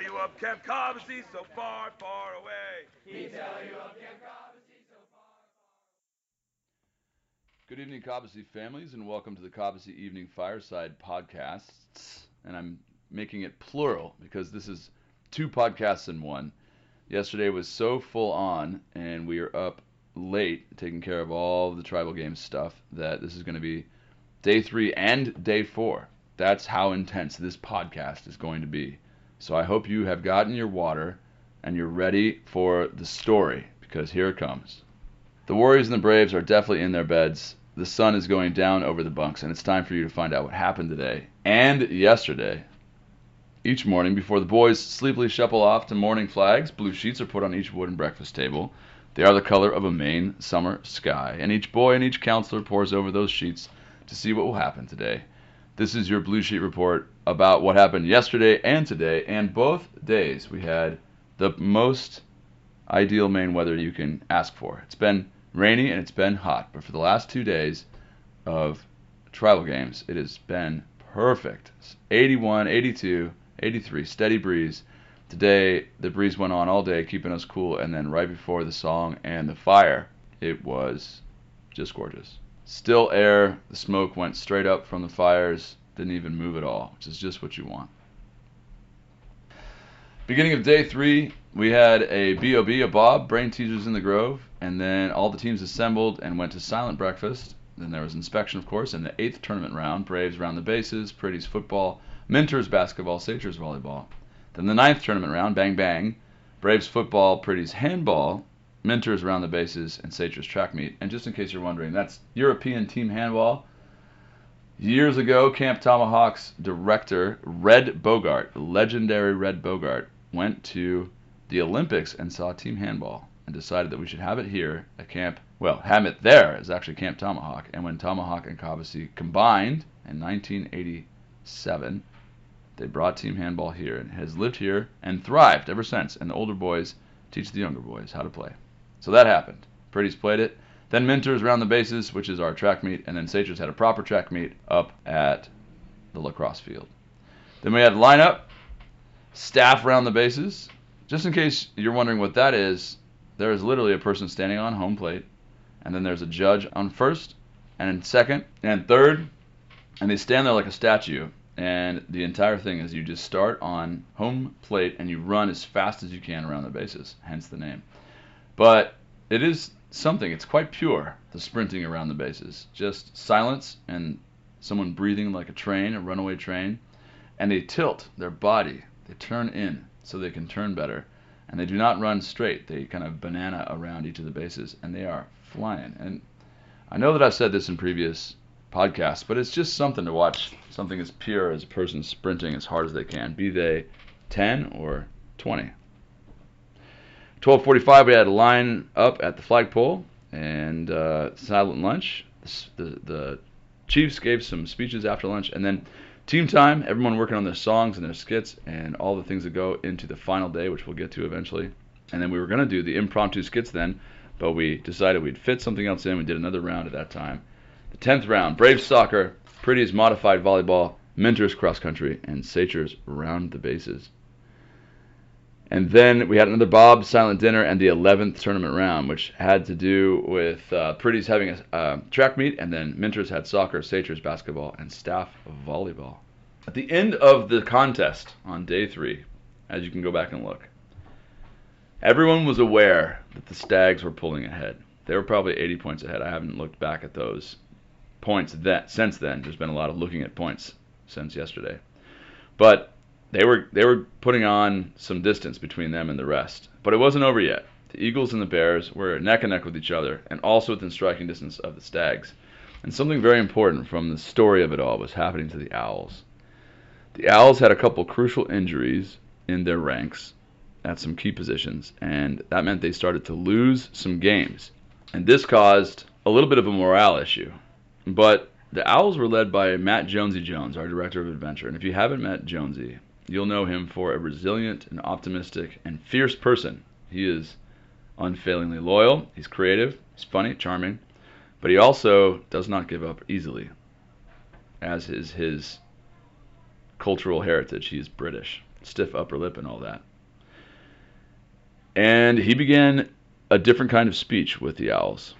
tell you of Camp Cobbossee so far, far away. He'd tell you of Camp Cobbossee so far. Good evening, Cobbossee families, and welcome to the Cobbossee Evening Fireside Podcasts. And I'm making it plural because this is two podcasts in one. Yesterday was so full on, and we are up late taking care of all of the tribal games stuff that this is going to be day three and day four. That's how intense this podcast is going to be. So I hope you have gotten your water and you're ready for the story because here it comes. The Warriors and the Braves are definitely in their beds. The sun is going down over the bunks, and it's time for you to find out what happened today and yesterday. Each morning, before the boys sleepily shuffle off to morning flags, blue sheets are put on each wooden breakfast table. They are the color of a Maine summer sky, and each boy and each counselor pores over those sheets to see what will happen today. This is your blue sheet report about what happened yesterday and today, and both days we had the most ideal Maine weather you can ask for. It's been rainy and it's been hot, but for the last two days of tribal games, it has been perfect. It's 81, 82, 83, steady breeze. Today, the breeze went on all day, keeping us cool, and then right before the song and the fire, it was just gorgeous. Still air, the smoke went straight up from the fires, didn't even move at all, which is just what you want. Beginning of day three, we had a BOB, a Bob, Brain Teasers in the Grove, and then all the teams assembled and went to silent breakfast. Then there was inspection, of course, in the eighth tournament round. Braves round the bases, Pretty's football, Minters basketball, Sagers volleyball. Then the ninth tournament round, bang bang, Braves football, Pretty's handball, Minters around the bases, and Sagers track meet. And just in case you're wondering, that's European team handball. Years ago, Camp Tomahawk's director, Red Bogart, legendary Red Bogart, went to the Olympics and saw team handball and decided that we should have it here at Camp. Well, have it there is actually Camp Tomahawk. And when Tomahawk and Cobbossee combined in 1987, they brought team handball here and has lived here and thrived ever since. And the older boys teach the younger boys how to play. So that happened. Pretty's played it. Then Minters round the bases, which is our track meet, and then Sagers had a proper track meet up at the lacrosse field. Then we had lineup, staff round the bases. Just in case you're wondering what that is, there is literally a person standing on home plate, and then there's a judge on first, and second, and third, and they stand there like a statue. And the entire thing is you just start on home plate and you run as fast as you can around the bases, hence the name. But it is something, it's quite pure, the sprinting around the bases. Just silence and someone breathing like a train, a runaway train, and they tilt their body, they turn in so they can turn better. And they do not run straight, they kind of banana around each of the bases, and they are flying. And I know that I've said this in previous podcasts, but it's just something to watch something as pure as a person sprinting as hard as they can, be they 10 or 20. 12:45, we had a line up at the flagpole and uh, silent lunch. The, the, Chiefs gave some speeches after lunch, and then team time. Everyone working on their songs and their skits and all the things that go into the final day, which we'll get to eventually. And then we were going to do the impromptu skits then, but we decided we'd fit something else in. We did another round at that time. The tenth round: Braves soccer, Pretty's modified volleyball, Minters cross country, and Sagers round the bases. And then we had another Bob silent dinner and the 11th tournament round, which had to do with uh, Pretty's having a uh, track meet, and then Minters had soccer, Sagers basketball, and staff volleyball. At the end of the contest on day three, as you can go back and look, everyone was aware that the Stags were pulling ahead. They were probably 80 points ahead. I haven't looked back at those points that since then. There's been a lot of looking at points since yesterday, but they were they were putting on some distance between them and the rest. But it wasn't over yet. The Eagles and the Bears were neck and neck with each other, and also within striking distance of the Stags. And something very important from the story of it all was happening to the Owls. The Owls had a couple crucial injuries in their ranks at some key positions, and that meant they started to lose some games. And this caused a little bit of a morale issue. But the Owls were led by Matt Jonesy Jones, our director of adventure. And if you haven't met Jonesy, you'll know him for a resilient and optimistic and fierce person. He is unfailingly loyal, he's creative, he's funny, charming, but he also does not give up easily, as is his cultural heritage. He is British, stiff upper lip and all that. And he began a different kind of speech with the Owls.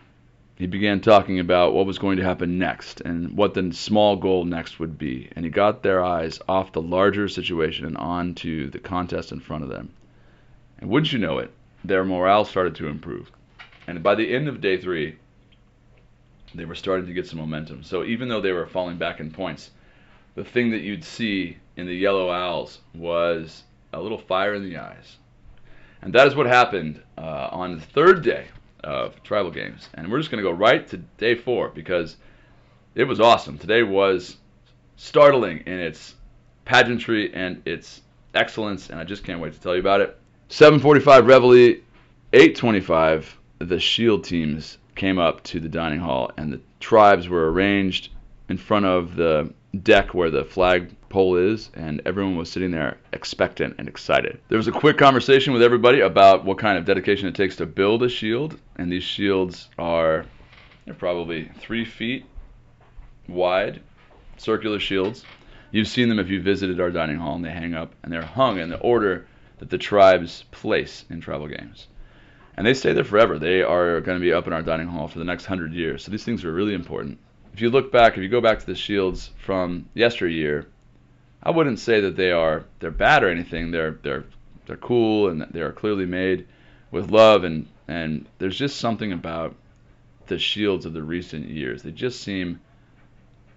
He began talking about what was going to happen next and what the small goal next would be. And he got their eyes off the larger situation and onto the contest in front of them. And wouldn't you know it, their morale started to improve. And by the end of day three, they were starting to get some momentum. So even though they were falling back in points, the thing that you'd see in the Yellow Owls was a little fire in the eyes. And that is what happened uh, on the third day of tribal games. And we're just going to go right to day four because it was awesome. Today was startling in its pageantry and its excellence, and I just can't wait to tell you about it. 7:45 Reveille, 8:25 the Shield teams came up to the dining hall, and the tribes were arranged in front of the deck where the flag pole is, and everyone was sitting there expectant and excited. There was a quick conversation with everybody about what kind of dedication it takes to build a shield, and these shields are they're probably three feet wide, circular shields. You've seen them if you visited our dining hall, and they hang up, and they're hung in the order that the tribes place in tribal games. And they stay there forever. They are going to be up in our dining hall for the next hundred years. So these things are really important if you look back, if you go back to the shields from yesteryear, I wouldn't say that they are they're bad or anything. They're they're they're cool and they are clearly made with love and and there's just something about the shields of the recent years. They just seem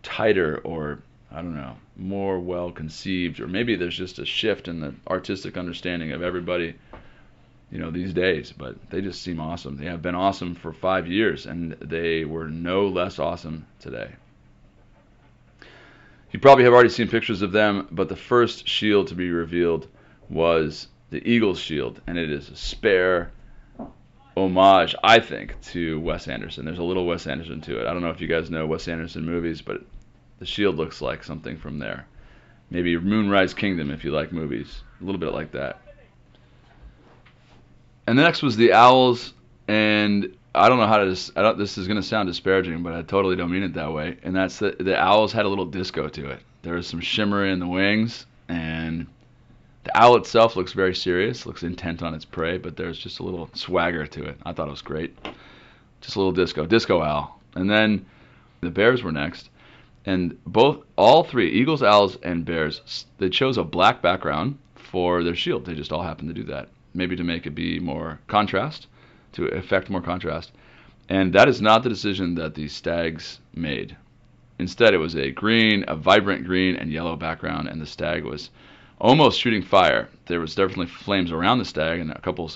tighter or I don't know, more well conceived or maybe there's just a shift in the artistic understanding of everybody you know these days but they just seem awesome. They have been awesome for five years and they were no less awesome today. You probably have already seen pictures of them but the first shield to be revealed was the eagles shield and it is a spare homage i think to wes anderson. There's a little wes anderson to it. I don't know if you guys know wes anderson movies but the shield looks like something from there. Maybe moonrise kingdom if you like movies. A little bit like that and the next was the Owls, and I don't know how to. I don't, this is going to sound disparaging, but I totally don't mean it that way. And that's the the Owls had a little disco to it. There was some shimmer in the wings, and the owl itself looks very serious, looks intent on its prey, but there's just a little swagger to it. I thought it was great. Just a little disco, disco owl. And then the Bears were next, and both all three Eagles, Owls, and Bears they chose a black background for their shield. They just all happened to do that maybe to make it be more contrast, to affect more contrast. And that is not the decision that the Stags made. Instead, it was a green, a vibrant green and yellow background, and the stag was almost shooting fire. There was definitely flames around the stag and a couple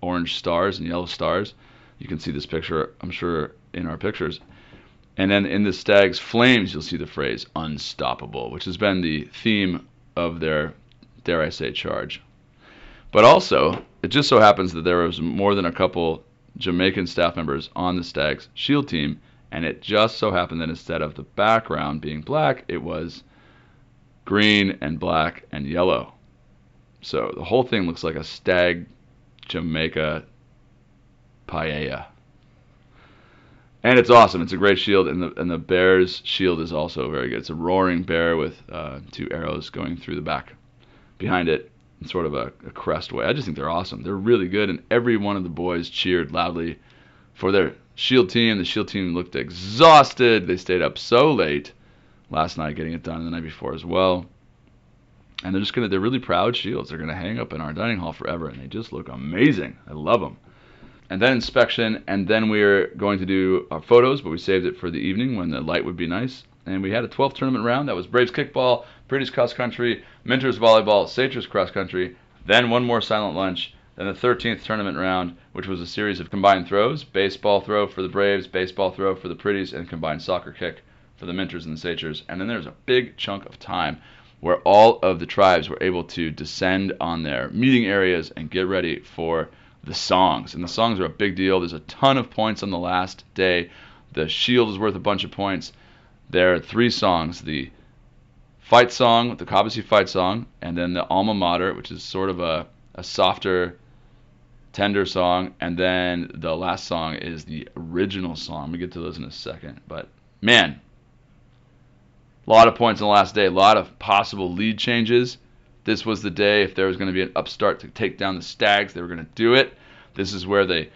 orange stars and yellow stars. You can see this picture, I'm sure, in our pictures. And then in the stag's flames, you'll see the phrase unstoppable, which has been the theme of their, dare I say, charge. But also, it just so happens that there was more than a couple Jamaican staff members on the Stags Shield team, and it just so happened that instead of the background being black, it was green and black and yellow. So the whole thing looks like a Stag Jamaica paella. And it's awesome. It's a great shield, and the and the bear's shield is also very good. It's a roaring bear with uh, two arrows going through the back behind it sort of a, a crest way. I just think they're awesome. They're really good, and every one of the boys cheered loudly for their Shield team. The Shield team looked exhausted. They stayed up so late last night getting it done, the night before as well. And they're just gonna—they're really proud Shields. They're gonna hang up in our dining hall forever, and they just look amazing. I love them. And then inspection, and then we're going to do our photos, but we saved it for the evening when the light would be nice. And we had a 12th tournament round. That was Braves kickball, Pretty's cross country, Minters volleyball, Saters cross country, then one more silent lunch, then the 13th tournament round, which was a series of combined throws baseball throw for the Braves, baseball throw for the Pretties, and combined soccer kick for the Minters and the Saters. And then there's a big chunk of time where all of the tribes were able to descend on their meeting areas and get ready for the songs. And the songs are a big deal. There's a ton of points on the last day. The shield is worth a bunch of points. There are three songs the fight song, the Cobbossee fight song, and then the alma mater, which is sort of a, a softer, tender song. And then the last song is the original song. We get to those in a second. But man, a lot of points on the last day, a lot of possible lead changes. This was the day if there was going to be an upstart to take down the Stags, they were going to do it. This is where the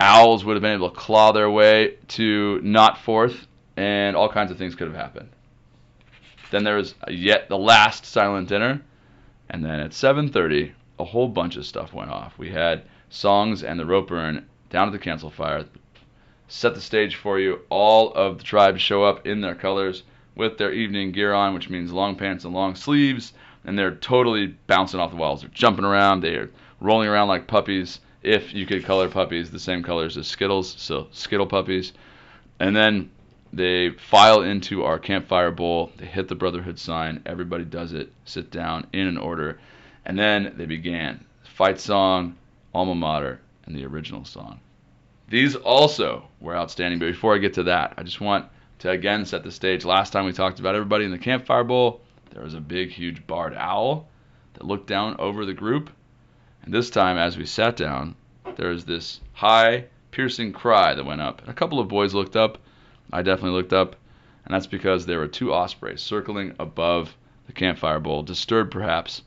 Owls would have been able to claw their way to not fourth, and all kinds of things could have happened. Then there was yet the last silent dinner, and then at 7:30, a whole bunch of stuff went off. We had songs and the rope burn down at the council fire. Set the stage for you. All of the tribes show up in their colors with their evening gear on, which means long pants and long sleeves, and they're totally bouncing off the walls. They're jumping around. They're rolling around like puppies. If you could color puppies the same colors as Skittles, so Skittle puppies, and then they file into our campfire bowl. They hit the Brotherhood sign. Everybody does it. Sit down in an order. And then they began fight song, alma mater, and the original song. These also were outstanding. But before I get to that, I just want to again set the stage. Last time we talked about everybody in the campfire bowl, there was a big, huge barred owl that looked down over the group. And this time, as we sat down, there was this high, piercing cry that went up. And a couple of boys looked up I definitely looked up, and that's because there were two ospreys circling above the campfire bowl, disturbed perhaps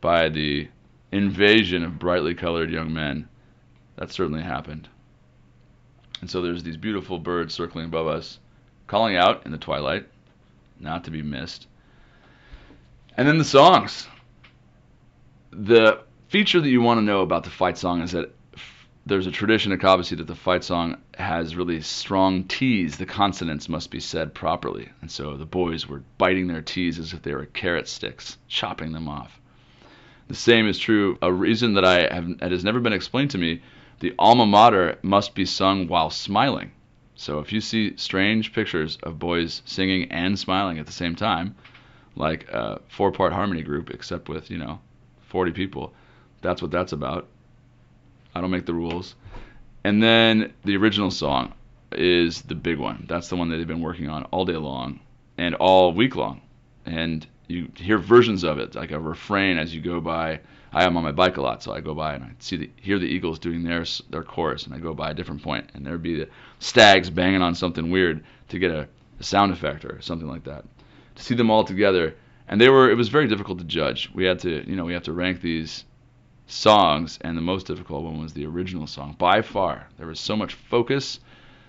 by the invasion of brightly colored young men. That certainly happened. And so there's these beautiful birds circling above us, calling out in the twilight, not to be missed. And then the songs. The feature that you want to know about the fight song is that there's a tradition at Cobbossee that the fight song has really strong T's. The consonants must be said properly. And so the boys were biting their T's as if they were carrot sticks, chopping them off. The same is true. A reason that I have that has never been explained to me. The alma mater must be sung while smiling. So if you see strange pictures of boys singing and smiling at the same time, like a four-part harmony group, except with you know 40 people, that's what that's about. I don't make the rules. And then the original song is the big one. That's the one that they've been working on all day long and all week long. And you hear versions of it, like a refrain as you go by. I am on my bike a lot, so I go by and I see the, hear the Eagles doing their their chorus, and I go by a different point, and there'd be the stags banging on something weird to get a, a sound effect or something like that. To see them all together, and they were it was very difficult to judge. We had to you know we have to rank these songs, and the most difficult one was the original song by far. There was so much focus.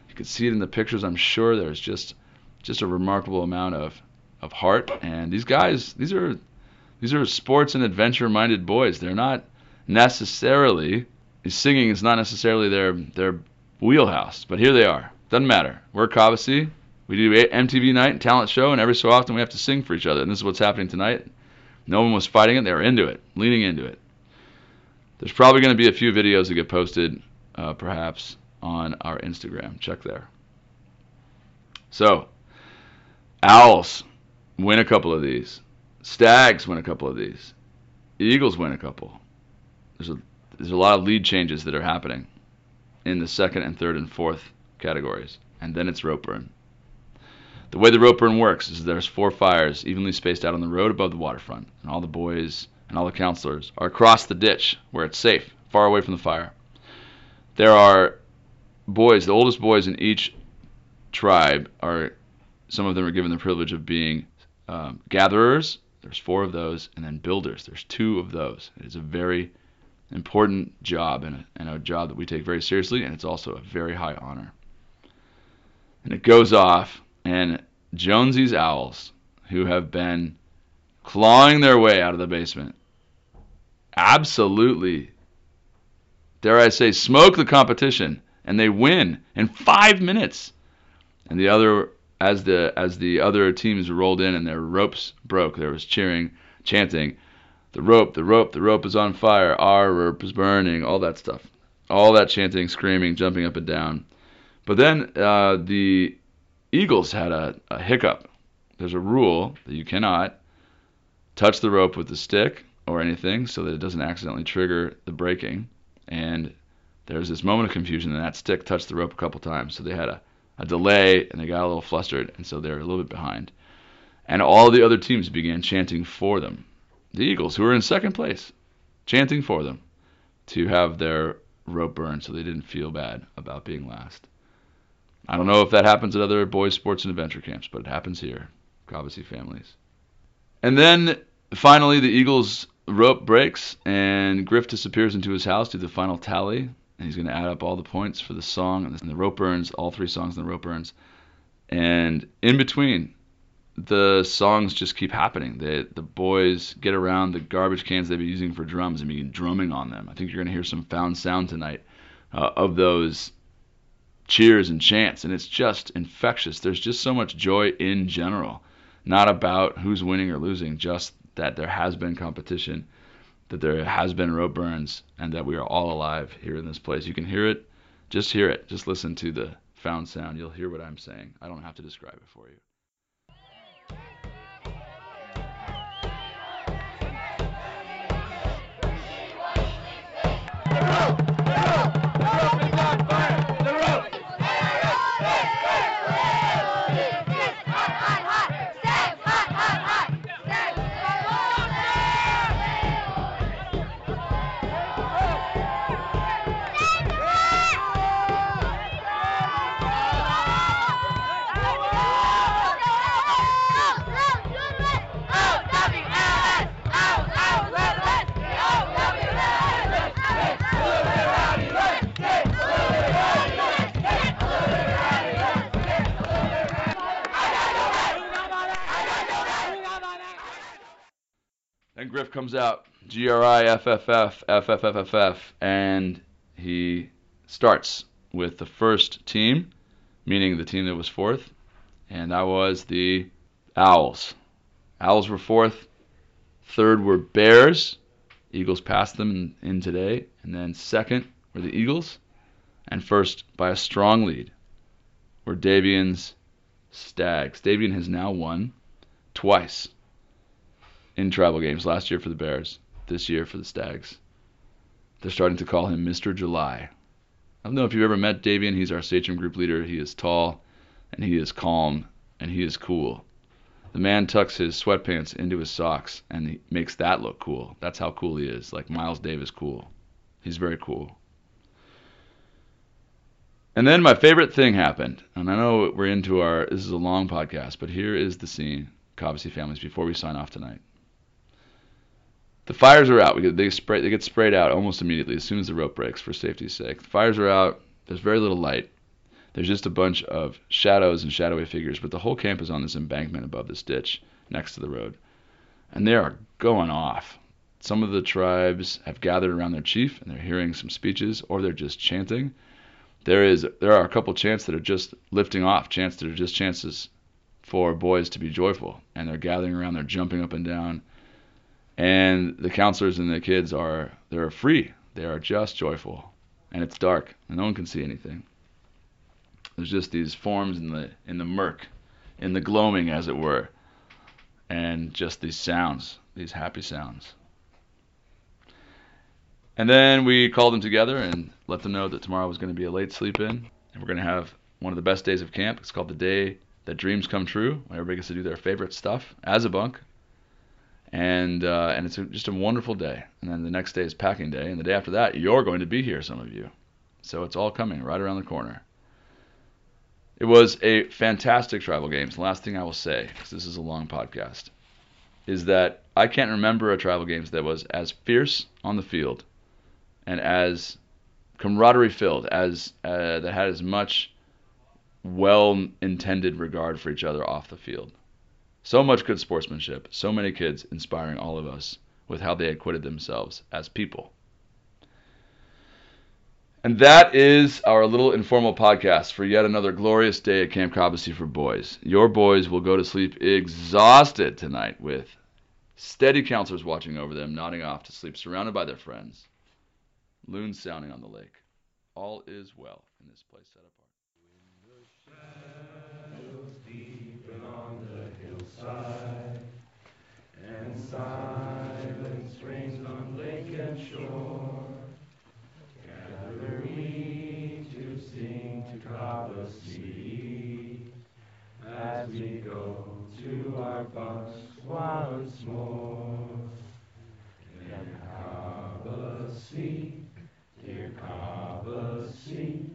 You could see it in the pictures. I'm sure there's just just a remarkable amount of of heart. And these guys, these are these are sports and adventure minded boys. They're not necessarily singing is not necessarily their their wheelhouse, but here they are. Doesn't matter. We're Cobbossee. We do MTV night talent show, and every so often we have to sing for each other. And this is what's happening tonight. No one was fighting it; they were into it, leaning into it. There's probably going to be a few videos that get posted, uh, perhaps, on our Instagram. Check there. So, Owls win a couple of these. Stags win a couple of these. Eagles win a couple. There's a there's a lot of lead changes that are happening in the second and third and fourth categories, and then it's rope burn. The way the rope burn works is there's four fires evenly spaced out on the road above the waterfront, and all the boys and all the counselors are across the ditch where it's safe, far away from the fire. There are boys, the oldest boys in each tribe are, some of them are given the privilege of being um, gatherers. There's four of those, and then builders. There's two of those. It is a very important job and a, and a job that we take very seriously, and it's also a very high honor. And it goes off, and Jonesy's owls, who have been clawing their way out of the basement. Absolutely, dare I say, smoke the competition, and they win in five minutes. And the other, as the as the other teams rolled in and their ropes broke, there was cheering, chanting, "The rope, the rope, the rope is on fire! Our rope is burning!" All that stuff, all that chanting, screaming, jumping up and down. But then uh, the Eagles had a, a hiccup. There's a rule that you cannot touch the rope with the stick or anything so that it doesn't accidentally trigger the breaking. And there was this moment of confusion, and that stick touched the rope a couple times. So they had a, a delay, and they got a little flustered, and so they're a little bit behind. And all the other teams began chanting for them. The Eagles, who were in second place, chanting for them to have their rope burned so they didn't feel bad about being last. I don't know if that happens at other boys' sports and adventure camps, but it happens here. Cobbossee families. And then finally, the Eagles' rope breaks, and Griff disappears into his house to do the final tally. And he's going to add up all the points for the song and the rope burns, all three songs the rope burns. And in between, the songs just keep happening. The the boys get around the garbage cans they've been using for drums and begin drumming on them. I think you're going to hear some found sound tonight uh, of those cheers and chants, and it's just infectious. There's just so much joy in general, not about who's winning or losing, just that there has been competition, that there has been rope burns, and that we are all alive here in this place. You can hear it, just hear it, just listen to the found sound. You'll hear what I'm saying. I don't have to describe it for you. Then Griff comes out, G R I F F F F F F F F, and he starts with the first team, meaning the team that was fourth, and that was the Owls. Owls were fourth. Third were Bears. Eagles passed them in today. And then second were the Eagles. And first, by a strong lead, were Davian's Stags. Davian has now won twice in tribal games. Last year for the Bears, this year for the Stags. They're starting to call him Mr. July. I don't know if you've ever met Davian. He's our Sachem group leader. He is tall, and he is calm, and he is cool. The man tucks his sweatpants into his socks, and he makes that look cool. That's how cool he is. Like Miles Davis cool. He's very cool. And then my favorite thing happened, and I know we're into our. This is a long podcast, but here is the scene, Cobbossee families, before we sign off tonight. The fires are out. Get, they, spray, they get sprayed out almost immediately as soon as the rope breaks for safety's sake. The fires are out. There's very little light. There's just a bunch of shadows and shadowy figures, but the whole camp is on this embankment above this ditch next to the road. And they are going off. Some of the tribes have gathered around their chief and they're hearing some speeches or they're just chanting. There is there are a couple chants that are just lifting off, chants that are just chances for boys to be joyful and they're gathering around, they're jumping up and down and the counselors and the kids are they're free. They are just joyful. And it's dark and no one can see anything. There's just these forms in the in the murk in the gloaming as it were. And just these sounds these happy sounds. And then we called them together and let them know that tomorrow was going to be a late sleep in. And we're going to have one of the best days of camp. It's called the day that dreams come true when everybody gets to do their favorite stuff as a bunk and uh, and it's a, just a wonderful day. And then the next day is packing day, and the day after that, you're going to be here, some of you. So it's all coming right around the corner. It was a fantastic tribal games. The last thing I will say, because this is a long podcast, is that I can't remember a tribal games that was as fierce on the field and as camaraderie filled, as uh, that had as much well-intended regard for each other off the field. So much good sportsmanship, so many kids inspiring all of us with how they acquitted themselves as people. And that is our little informal podcast for yet another glorious day at Camp Cobbossee for boys. Your boys will go to sleep exhausted tonight with steady counselors watching over them, nodding off to sleep, surrounded by their friends, loons sounding on the lake. All is well in this place set apart. And silence reigns on lake and shore. Gather we to sing to Kava Sea as we go to our bunks once more. Dear Cobbossee, dear Cobbossee,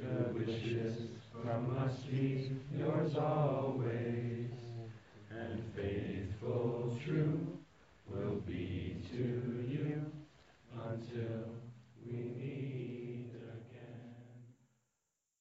good wishes from us be yours always and faithful, true will be to you until we